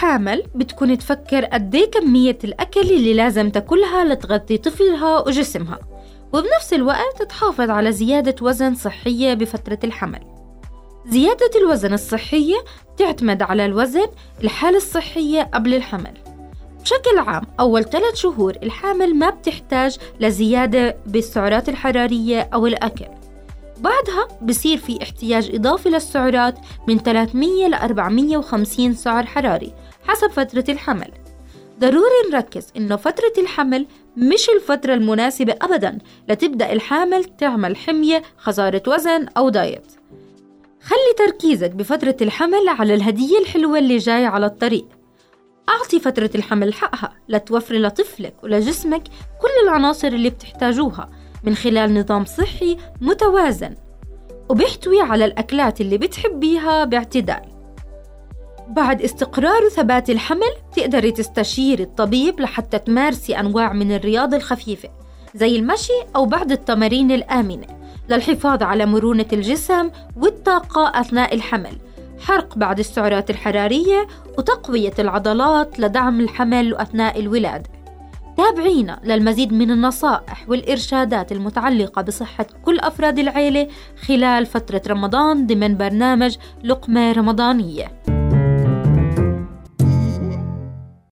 حامل بتكون تفكر قديه كمية الأكل اللي لازم تاكلها لتغذي طفلها وجسمها وبنفس الوقت تحافظ على زيادة وزن صحية بفترة الحمل. زيادة الوزن الصحية تعتمد على الوزن الحالة الصحية قبل الحمل. بشكل عام أول ثلاث شهور الحامل ما بتحتاج لزيادة بالسعرات الحرارية أو الأكل. بعدها بصير في احتياج إضافي للسعرات من 300 ل 450 سعر حراري حسب فترة الحمل. ضروري نركز إنه فترة الحمل مش الفترة المناسبة أبدا لتبدأ الحامل تعمل حمية خسارة وزن أو دايت. خلي تركيزك بفترة الحمل على الهدية الحلوة اللي جاية على الطريق. أعطي فترة الحمل حقها لتوفري لطفلك ولجسمك كل العناصر اللي بتحتاجوها. من خلال نظام صحي متوازن. وبيحتوي على الأكلات اللي بتحبيها باعتدال. بعد استقرار وثبات الحمل تقدري تستشيري الطبيب لحتى تمارسي أنواع من الرياضة الخفيفة زي المشي أو بعض التمارين الآمنة للحفاظ على مرونة الجسم والطاقة أثناء الحمل. حرق بعض السعرات الحرارية وتقوية العضلات لدعم الحمل أثناء الولادة. تابعينا للمزيد من النصائح والإرشادات المتعلقة بصحة كل أفراد العيلة خلال فترة رمضان ضمن برنامج لقمة رمضانية.